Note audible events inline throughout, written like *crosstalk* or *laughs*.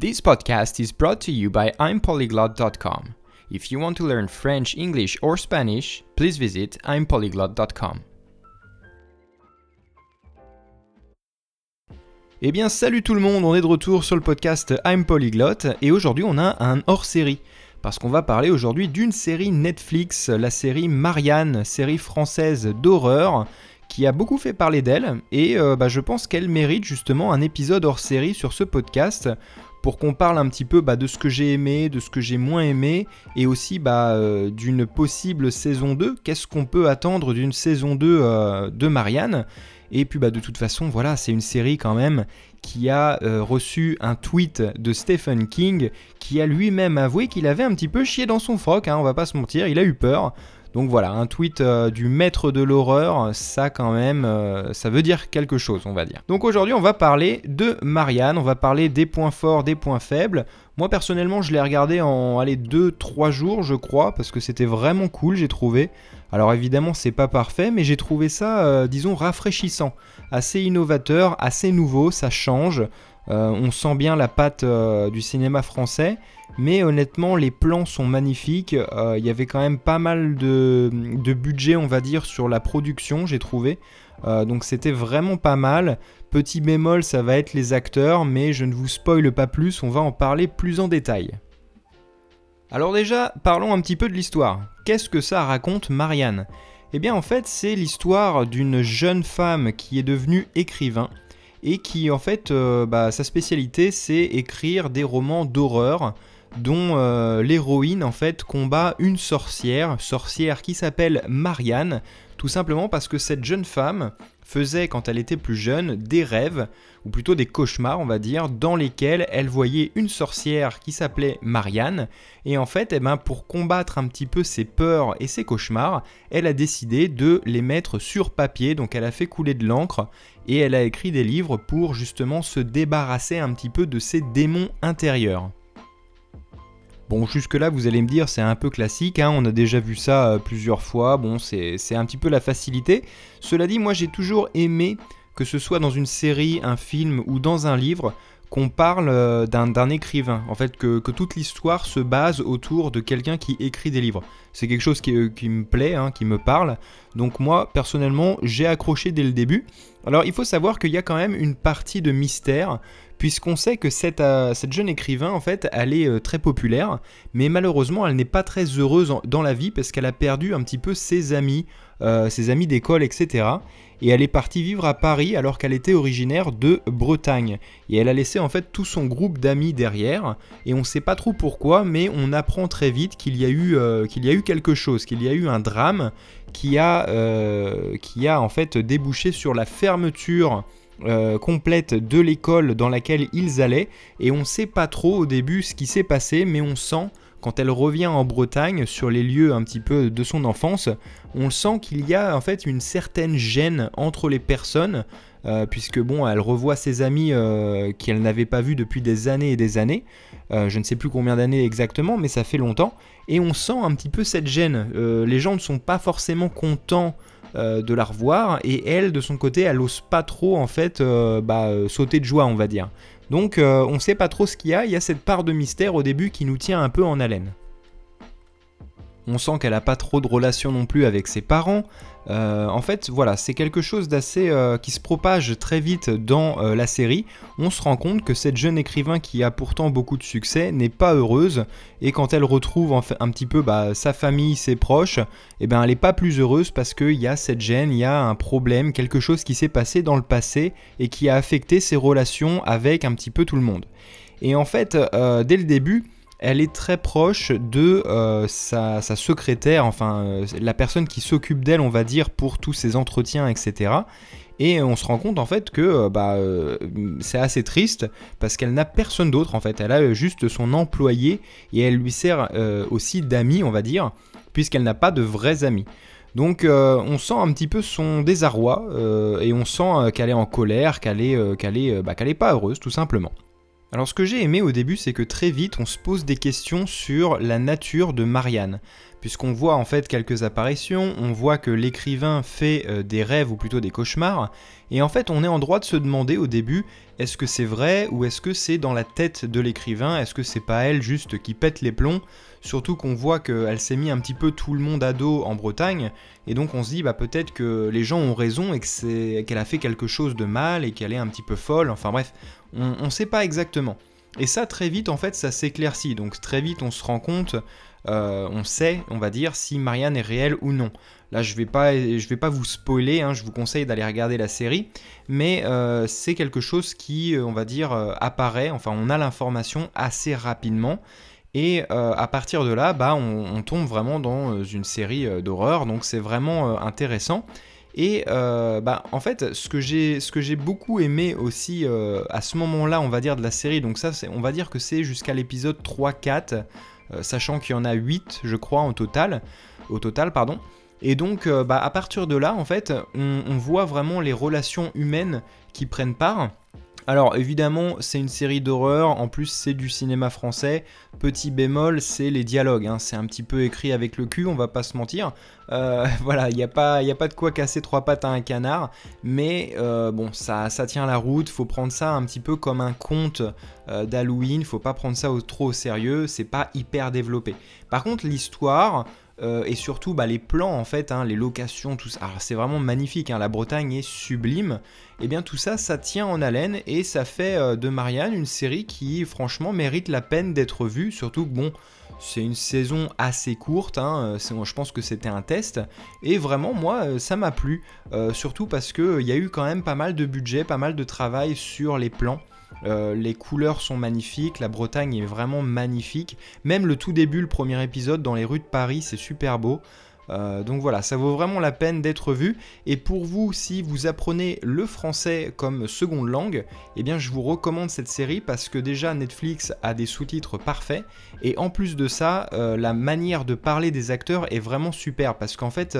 This podcast is brought to you by I'mPolyglot.com. If you want to learn French, English, or Spanish, please visit I'mPolyglot.com. Eh bien, salut tout le monde, on est de retour sur le podcast I'm Polyglot et aujourd'hui on a un hors-série. Parce qu'on va parler aujourd'hui d'une série Netflix, la série Marianne, série française d'horreur qui a beaucoup fait parler d'elle et euh, bah, je pense qu'elle mérite justement un épisode hors série sur ce podcast pour qu'on parle un petit peu bah, de ce que j'ai aimé, de ce que j'ai moins aimé, et aussi bah, euh, d'une possible saison 2. Qu'est-ce qu'on peut attendre d'une saison 2 euh, de Marianne? Et puis bah, de toute façon, voilà, c'est une série quand même qui a euh, reçu un tweet de Stephen King, qui a lui-même avoué qu'il avait un petit peu chié dans son froc, hein, on va pas se mentir, il a eu peur. Donc voilà, un tweet euh, du maître de l'horreur, ça quand même, euh, ça veut dire quelque chose, on va dire. Donc aujourd'hui, on va parler de Marianne, on va parler des points forts, des points faibles. Moi personnellement, je l'ai regardé en 2-3 jours, je crois, parce que c'était vraiment cool, j'ai trouvé. Alors évidemment, c'est pas parfait, mais j'ai trouvé ça, euh, disons, rafraîchissant, assez innovateur, assez nouveau, ça change. On sent bien la patte du cinéma français. Mais honnêtement, les plans sont magnifiques. Euh, il y avait quand même pas mal de, budget, on va dire, sur la production, j'ai trouvé. Euh, donc c'était vraiment pas mal. Petit bémol, ça va être les acteurs, mais je ne vous spoile pas plus, on va en parler plus en détail. Alors déjà, parlons un petit peu de l'histoire. Qu'est-ce que ça raconte Marianne? Eh bien en fait, c'est l'histoire d'une jeune femme qui est devenue écrivain et qui en fait, euh, bah, sa spécialité c'est écrire des romans d'horreur dont euh, l'héroïne en fait combat une sorcière, sorcière qui s'appelle Marianne, tout simplement parce que cette jeune femme faisait quand elle était plus jeune des rêves, ou plutôt des cauchemars on va dire, dans lesquels elle voyait une sorcière qui s'appelait Marianne, et en fait eh ben, pour combattre un petit peu ses peurs et ses cauchemars, elle a décidé de les mettre sur papier, donc elle a fait couler de l'encre, et elle a écrit des livres pour justement se débarrasser un petit peu de ses démons intérieurs. Bon, jusque-là, vous allez me dire, c'est un peu classique, hein, on a déjà vu ça euh, plusieurs fois, bon, c'est un petit peu la facilité. Cela dit, moi j'ai toujours aimé, que ce soit dans une série, un film ou dans un livre, qu'on parle euh, d'un écrivain, en fait, que, toute l'histoire se base autour de quelqu'un qui écrit des livres. C'est quelque chose qui, euh, me plaît, hein, qui me parle. Donc moi, personnellement, j'ai accroché dès le début. Alors il faut savoir qu'il y a quand même une partie de mystère, puisqu'on sait que cette, euh, cette, jeune écrivain, en fait, elle est euh, très populaire, mais malheureusement, elle n'est pas très heureuse dans la vie parce qu'elle a perdu un petit peu ses amis, euh, ses amis d'école, etc. Et elle est partie vivre à Paris alors qu'elle était originaire de Bretagne. Et elle a laissé en fait tout son groupe d'amis derrière. Et on ne sait pas trop pourquoi, mais on apprend très vite qu'il y, a eu, quelque chose, qu'il y a eu un drame qui a en fait débouché sur la fermeture euh, complète de l'école dans laquelle ils allaient et on sait pas trop au début ce qui s'est passé mais on sent quand elle revient en Bretagne sur les lieux un petit peu de son enfance, on sent qu'il y a en fait une certaine gêne entre les personnes euh, puisque bon, elle revoit ses amis euh, qu'elle n'avait pas vus depuis des années et des années. je ne sais plus combien d'années exactement, mais ça fait longtemps. Et on sent un petit peu cette gêne. les gens ne sont pas forcément contents euh, de la revoir et elle de son côté elle ose pas trop en fait euh, bah, euh, sauter de joie on va dire. Donc on sait pas trop ce qu'il y a, il y a cette part de mystère au début qui nous tient un peu en haleine. On sent qu'elle a pas trop de relation non plus avec ses parents. Euh, en fait, voilà, c'est quelque chose d'assez euh, qui se propage très vite dans euh, la série. On se rend compte que cette jeune écrivain qui a pourtant beaucoup de succès n'est pas heureuse et quand elle retrouve un petit peu bah, sa famille, ses proches, eh ben elle n'est pas plus heureuse parce qu'il y a cette gêne, il y a un problème, quelque chose qui s'est passé dans le passé et qui a affecté ses relations avec un petit peu tout le monde. Et en fait, dès le début, elle est très proche de euh, sa, secrétaire, enfin euh, la personne qui s'occupe d'elle, on va dire, pour tous ses entretiens, etc. Et on se rend compte en fait que euh, bah, c'est assez triste parce qu'elle n'a personne d'autre en fait. Elle a juste son employé et elle lui sert aussi d'ami, on va dire, puisqu'elle n'a pas de vrais amis. Donc on sent un petit peu son désarroi et on sent qu'elle est en colère, qu'elle est, bah, est pas heureuse tout simplement. Alors ce que j'ai aimé au début, c'est que très vite on se pose des questions sur la nature de Marianne. Puisqu'on voit en fait quelques apparitions, on voit que l'écrivain fait euh, des rêves ou plutôt des cauchemars, et en fait on est en droit de se demander au début est-ce que c'est vrai ou est-ce que c'est dans la tête de l'écrivain, est-ce que c'est pas elle juste qui pète les plombs, surtout qu'on voit qu'elle s'est mis un petit peu tout le monde à dos en Bretagne, et donc on se dit bah peut-être que les gens ont raison et que qu'elle a fait quelque chose de mal et qu'elle est un petit peu folle, enfin bref, on, on sait pas exactement. Et ça très vite en fait ça s'éclaircit, donc très vite on se rend compte euh, on sait, on va dire, si Marianne est réelle ou non. Là, je vais pas, vais pas vous spoiler, hein, je vous conseille d'aller regarder la série, mais euh, c'est quelque chose qui, euh, on va dire, apparaît, enfin, on a l'information assez rapidement. Et à partir de là, bah, on, tombe vraiment dans une série d'horreur, donc c'est vraiment intéressant. Et bah, en fait, ce que j'ai beaucoup aimé aussi à ce moment-là, on va dire, de la série, donc ça, on va dire que c'est jusqu'à l'épisode 3-4, euh, sachant qu'il y en a 8, je crois, en total, au total, pardon. Et donc, euh, bah, à partir de là, en fait, on, voit vraiment les relations humaines qui prennent part. Alors évidemment, c'est une série d'horreur, en plus c'est du cinéma français. Petit bémol, c'est les dialogues. Hein. C'est un petit peu écrit avec le cul, on va pas se mentir. Euh, *laughs* voilà, il n'y a, pas, a pas de quoi casser trois pattes à un canard. Mais bon, ça, ça tient la route, faut prendre ça un petit peu comme un conte euh, d'Halloween, faut pas prendre ça trop au sérieux, c'est pas hyper développé. Par contre, l'histoire, euh, et surtout bah, les plans en fait, hein, les locations, tout ça. c'est vraiment magnifique, hein, la Bretagne est sublime. Et eh bien tout ça, ça tient en haleine et ça fait euh, de Marianne une série qui franchement mérite la peine d'être vue. Surtout que bon, c'est une saison assez courte, hein, je pense que c'était un test. Et vraiment moi, ça m'a plu. surtout parce qu'il y a eu quand même pas mal de budget, pas mal de travail sur les plans. Euh, les couleurs sont magnifiques, la Bretagne est vraiment magnifique. Même le tout début, le premier épisode dans les rues de Paris, c'est super beau. Euh, donc voilà, ça vaut vraiment la peine d'être vu. Et pour vous, si vous apprenez le français comme seconde langue, eh bien je vous recommande cette série parce que déjà Netflix a des sous-titres parfaits. Et en plus de ça, euh, la manière de parler des acteurs est vraiment super parce qu'en fait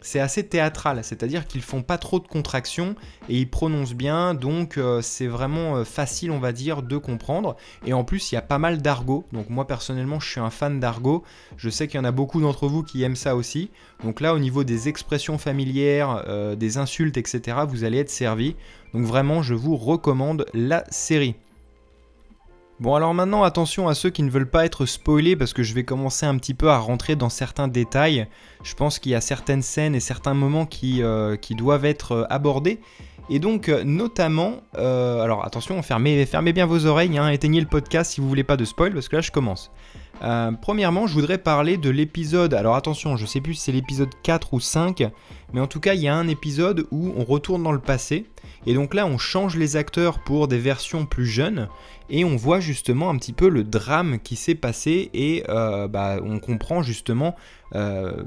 c'est assez théâtral, c'est-à-dire qu'ils font pas trop de contractions et ils prononcent bien, donc euh, c'est vraiment euh, facile, on va dire, de comprendre. Et en plus, il y a pas mal d'argot, donc moi personnellement, je suis un fan d'argot. Je sais qu'il y en a beaucoup d'entre vous qui aiment ça aussi. Donc là, au niveau des expressions familières, euh, des insultes, etc., vous allez être servi. Donc vraiment, je vous recommande la série. Bon alors maintenant attention à ceux qui ne veulent pas être spoilés parce que je vais commencer un petit peu à rentrer dans certains détails. Je pense qu'il y a certaines scènes et certains moments qui, euh, doivent être euh, abordés. Et donc euh, notamment, alors attention, fermez, fermez bien vos oreilles, hein, éteignez le podcast si vous voulez pas de spoil parce que là je commence. premièrement, je voudrais parler de l'épisode, alors attention, je sais plus si c'est l'épisode 4 ou 5, mais en tout cas il y a un épisode où on retourne dans le passé. Et donc là, on change les acteurs pour des versions plus jeunes et on voit justement un petit peu le drame qui s'est passé et euh, bah, on comprend justement euh,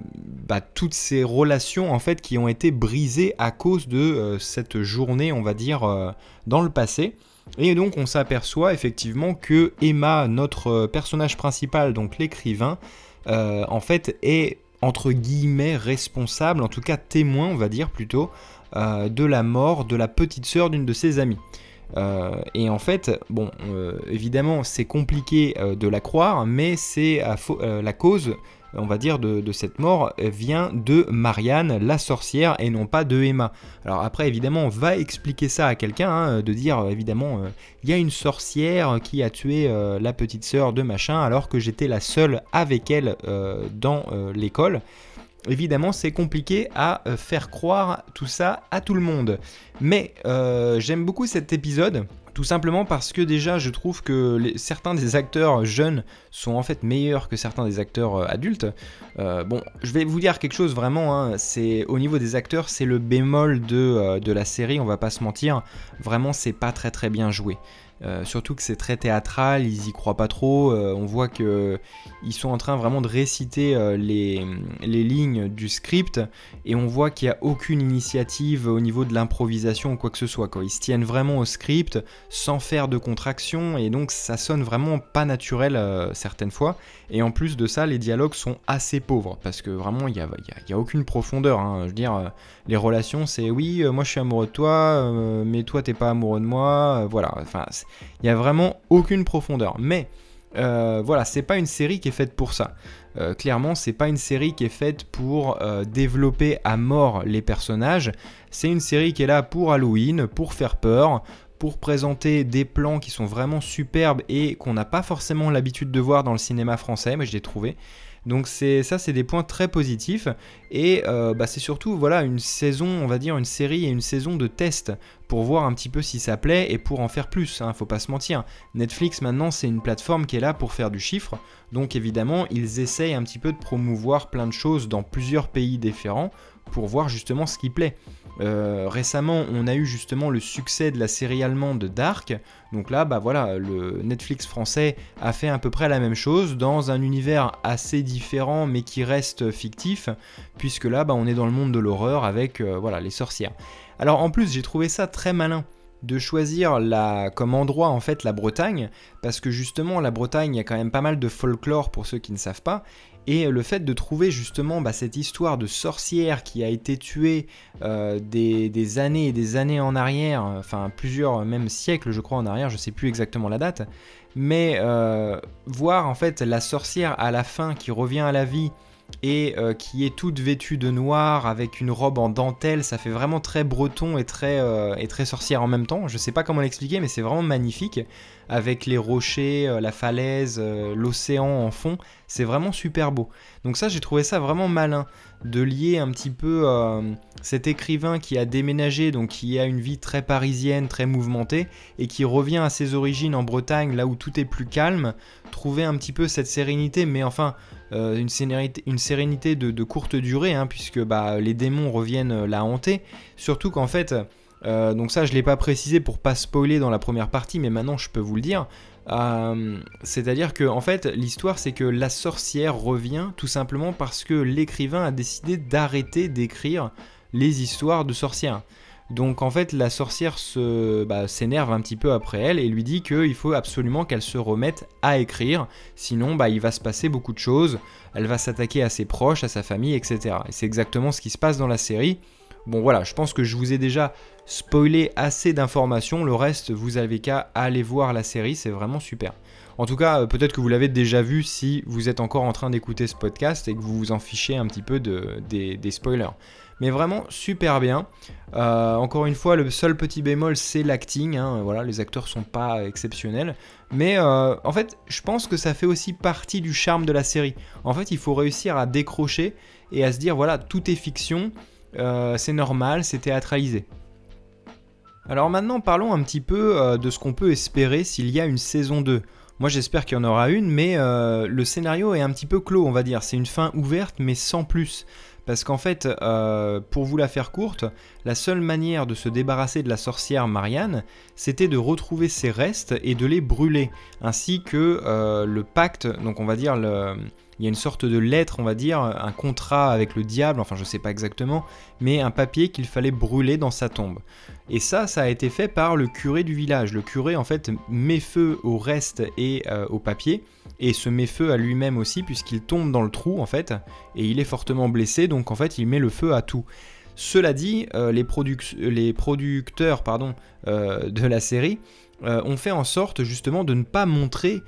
bah, toutes ces relations en fait qui ont été brisées à cause de euh, cette journée, on va dire, dans le passé. Et donc on s'aperçoit effectivement que Emma, notre personnage principal, donc l'écrivain, en fait est entre guillemets responsable, en tout cas témoin, on va dire plutôt, euh, de la mort de la petite sœur d'une de ses amies. Euh, et en fait, bon, euh, évidemment, c'est compliqué de la croire, mais c'est la cause, on va dire, de, cette mort vient de Marianne, la sorcière, et non pas de Emma. Alors après, évidemment, on va expliquer ça à quelqu'un, hein, de dire, évidemment, il y a une sorcière qui a tué la petite sœur de machin, alors que j'étais la seule avec elle dans l'école évidemment c'est compliqué à euh, faire croire tout ça à tout le monde. Mais euh, j'aime beaucoup cet épisode. Tout simplement parce que déjà je trouve que certains des acteurs jeunes sont en fait meilleurs que certains des acteurs euh, adultes. bon, je vais vous dire quelque chose vraiment, hein, c'est au niveau des acteurs, c'est le bémol de, de la série, on va pas se mentir. Vraiment, c'est pas très très bien joué. Euh, surtout que c'est très théâtral, ils y croient pas trop. Euh, on voit que ils sont en train vraiment de réciter euh, les, lignes du script et on voit qu'il n'y a aucune initiative au niveau de l'improvisation ou quoi que ce soit. Ils se tiennent vraiment au script sans faire de contraction et donc ça sonne vraiment pas naturel certaines fois. Et en plus de ça, les dialogues sont assez pauvres parce que vraiment il n'y a, y a, aucune profondeur. Hein. Je veux dire, les relations c'est oui, moi je suis amoureux de toi, mais toi t'es pas amoureux de moi. voilà, enfin il n'y a vraiment aucune profondeur. Mais euh, voilà, c'est pas une série qui est faite pour ça. Euh, clairement, c'est pas une série qui est faite pour euh, développer à mort les personnages. C'est une série qui est là pour Halloween, pour faire peur, pour présenter des plans qui sont vraiment superbes et qu'on n'a pas forcément l'habitude de voir dans le cinéma français, mais je l'ai trouvé. Donc c'est ça, c'est des points très positifs. Et euh, bah, c'est surtout voilà une saison, on va dire une série et une saison de test pour voir un petit peu si ça plaît et pour en faire plus. Hein, faut pas se mentir. Netflix maintenant c'est une plateforme qui est là pour faire du chiffre. Donc évidemment ils essayent un petit peu de promouvoir plein de choses dans plusieurs pays différents pour voir justement ce qui plaît. Euh, récemment, on a eu justement le succès de la série allemande Dark. Donc là, bah voilà, le Netflix français a fait à peu près la même chose dans un univers assez différent mais qui reste fictif, puisque là, bah, on est dans le monde de l'horreur avec euh, voilà les sorcières. Alors en plus, j'ai trouvé ça très malin de choisir la, comme endroit en fait la Bretagne, parce que justement la Bretagne, il y a quand même pas mal de folklore pour ceux qui ne savent pas, et le fait de trouver justement bah, cette histoire de sorcière qui a été tuée euh, des, années et des années en arrière, enfin plusieurs même siècles je crois en arrière, je sais plus exactement la date, mais euh, voir en fait la sorcière à la fin qui revient à la vie et euh, qui est toute vêtue de noir avec une robe en dentelle, ça fait vraiment très breton et très, euh, et très sorcière en même temps. Je sais pas comment l'expliquer, mais c'est vraiment magnifique. Avec les rochers, euh, la falaise, l'océan en fond, c'est vraiment super beau. Donc ça, j'ai trouvé ça vraiment malin de lier un petit peu cet écrivain qui a déménagé, donc qui a une vie très parisienne, très mouvementée, et qui revient à ses origines en Bretagne, là où tout est plus calme, trouver un petit peu cette sérénité, mais enfin euh, une, sérénité, une sérénité de, courte durée, hein, puisque bah, les démons reviennent euh, la hanter. Surtout qu'en fait, euh, donc ça je ne l'ai pas précisé pour pas spoiler dans la première partie, mais maintenant je peux vous le dire. C'est-à-dire que en fait l'histoire c'est que la sorcière revient tout simplement parce que l'écrivain a décidé d'arrêter d'écrire les histoires de sorcières. Donc en fait, la sorcière bah, s'énerve un petit peu après elle et lui dit qu'il faut absolument qu'elle se remette à écrire, sinon bah, il va se passer beaucoup de choses, elle va s'attaquer à ses proches, à sa famille, etc. Et c'est exactement ce qui se passe dans la série. Bon voilà, je pense que je vous ai déjà spoilé assez d'informations, le reste vous avez qu'à aller voir la série, c'est vraiment super. En tout cas, peut-être que vous l'avez déjà vu si vous êtes encore en train d'écouter ce podcast et que vous vous en fichez un petit peu des spoilers mais vraiment super bien. Euh, encore une fois, le seul petit bémol, c'est l'acting. Hein. voilà, les acteurs sont pas exceptionnels, mais euh, en fait, je pense que ça fait aussi partie du charme de la série. En fait, il faut réussir à décrocher et à se dire voilà, tout est fiction, euh, c'est normal, c'est théâtralisé. Alors maintenant, parlons un petit peu de ce qu'on peut espérer s'il y a une saison 2. Moi j'espère qu'il y en aura une, mais le scénario est un petit peu clos, on va dire. C'est une fin ouverte, mais sans plus. Parce qu'en fait, euh, pour vous la faire courte, la seule manière de se débarrasser de la sorcière Marianne, c'était de retrouver ses restes et de les brûler, ainsi que euh, le pacte, donc on va dire, il y a une sorte de lettre, on va dire, un contrat avec le diable, enfin je sais pas exactement, mais un papier qu'il fallait brûler dans sa tombe. Et ça, ça a été fait par le curé du village. Le curé, en fait, met feu aux restes et euh, au papier, et se met feu à lui-même aussi puisqu'il tombe dans le trou en fait et il est fortement blessé donc en fait il met le feu à tout. Cela dit, euh, les, producteurs euh, de la série euh, ont fait en sorte justement de ne pas montrer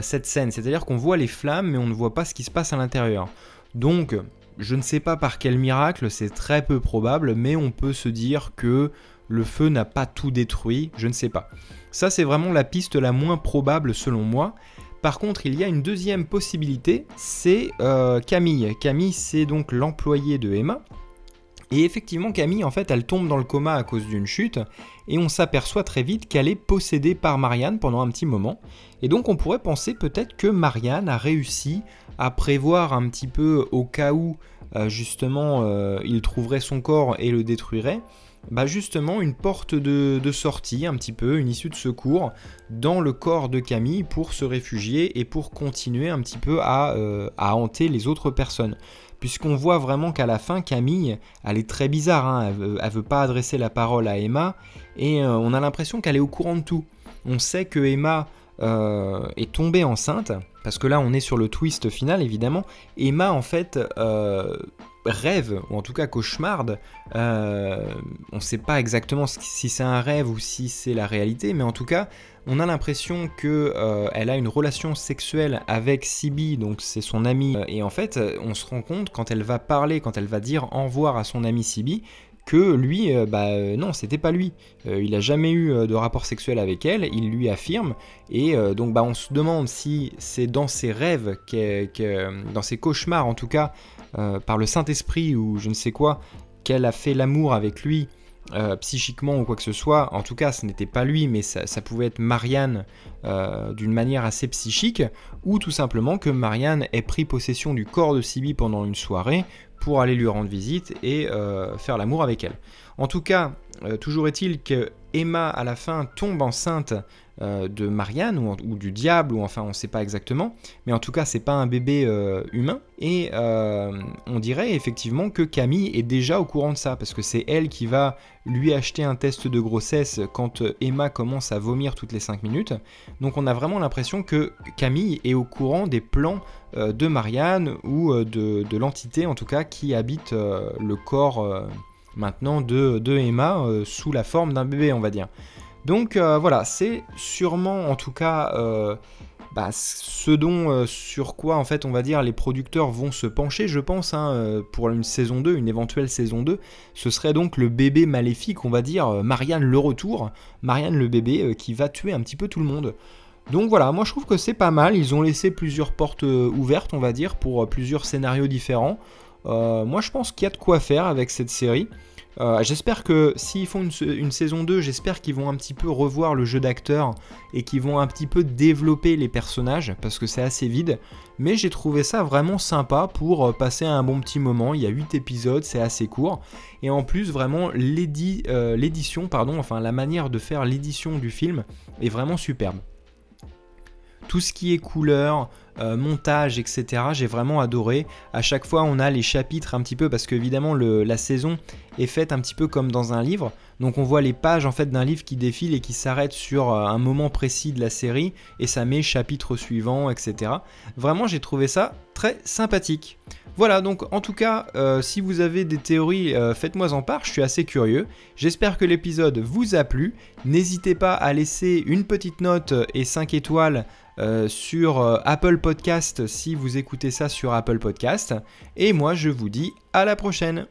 cette scène, c'est-à-dire qu'on voit les flammes mais on ne voit pas ce qui se passe à l'intérieur. Donc je ne sais pas par quel miracle, c'est très peu probable, mais on peut se dire que le feu n'a pas tout détruit, je ne sais pas. Ça c'est vraiment la piste la moins probable selon moi, par contre, il y a une deuxième possibilité, c'est Camille. Camille, c'est donc l'employé de Emma. Et effectivement, Camille, en fait, elle tombe dans le coma à cause d'une chute, et on s'aperçoit très vite qu'elle est possédée par Marianne pendant un petit moment. Et donc, on pourrait penser peut-être que Marianne a réussi à prévoir un petit peu au cas où, euh, justement, euh, il trouverait son corps et le détruirait, bah justement une porte de, sortie, un petit peu, une issue de secours dans le corps de Camille pour se réfugier et pour continuer un petit peu à, euh, hanter les autres personnes. Puisqu'on voit vraiment qu'à la fin, Camille, elle est très bizarre, hein, elle, veut, pas adresser la parole à Emma, et euh, on a l'impression qu'elle est au courant de tout. On sait que Emma euh, est tombée enceinte, parce que là on est sur le twist final évidemment. Emma en fait rêve, ou en tout cas cauchemarde. Euh, on ne sait pas exactement si c'est un rêve ou si c'est la réalité, mais en tout cas, on a l'impression que euh, elle a une relation sexuelle avec Sibi, donc c'est son amie. Et en fait, on se rend compte quand elle va parler, quand elle va dire au revoir à son ami Sibi, que lui, euh, bah non, c'était pas lui. il a jamais eu de rapport sexuel avec elle, il lui affirme, et donc bah on se demande si c'est dans ses rêves, dans ses cauchemars en tout cas, euh, par le Saint-Esprit ou je ne sais quoi, qu'elle a fait l'amour avec lui euh, psychiquement ou quoi que ce soit. En tout cas, ce n'était pas lui, mais ça, pouvait être Marianne euh, d'une manière assez psychique, ou tout simplement que Marianne ait pris possession du corps de Sibi pendant une soirée pour aller lui rendre visite et faire l'amour avec elle. En tout cas, toujours est-il que Emma à la fin tombe enceinte euh, de Marianne ou, du diable ou enfin on ne sait pas exactement. Mais en tout cas c'est pas un bébé euh, humain. Et euh, on dirait effectivement que Camille est déjà au courant de ça parce que c'est elle qui va lui acheter un test de grossesse quand Emma commence à vomir toutes les 5 minutes. Donc on a vraiment l'impression que Camille est au courant des plans de Marianne ou de, l'entité en tout cas qui habite le corps maintenant de, de Emma sous la forme d'un bébé on va dire donc euh, voilà, c'est sûrement en tout cas euh, bah, ce dont euh, sur quoi en fait on va dire les producteurs vont se pencher, je pense, hein, pour une saison 2, une éventuelle saison 2. Ce serait donc le bébé maléfique, on va dire, Marianne le retour, Marianne le bébé qui va tuer un petit peu tout le monde. Donc voilà, moi je trouve que c'est pas mal, ils ont laissé plusieurs portes ouvertes, on va dire, pour plusieurs scénarios différents. moi je pense qu'il y a de quoi faire avec cette série. Euh, j'espère que s'ils font une, saison 2, j'espère qu'ils vont un petit peu revoir le jeu d'acteur et qu'ils vont un petit peu développer les personnages parce que c'est assez vide. Mais j'ai trouvé ça vraiment sympa pour euh, passer un bon petit moment. Il y a 8 épisodes, c'est assez court. Et en plus, vraiment, euh, l'édition, pardon, enfin la manière de faire l'édition du film est vraiment superbe. Tout ce qui est couleur, euh, montage, etc. J'ai vraiment adoré. À chaque fois, on a les chapitres un petit peu parce qu'évidemment, la saison est faite un petit peu comme dans un livre. Donc, on voit les pages en fait d'un livre qui défile et qui s'arrête sur euh, un moment précis de la série et ça met chapitre suivant, etc. Vraiment, j'ai trouvé ça très sympathique. Voilà, donc en tout cas, euh, si vous avez des théories, faites-moi en part, je suis assez curieux. J'espère que l'épisode vous a plu. N'hésitez pas à laisser une petite note et 5 étoiles euh, sur euh, Apple Podcast si vous écoutez ça sur Apple Podcast. Et moi je vous dis à la prochaine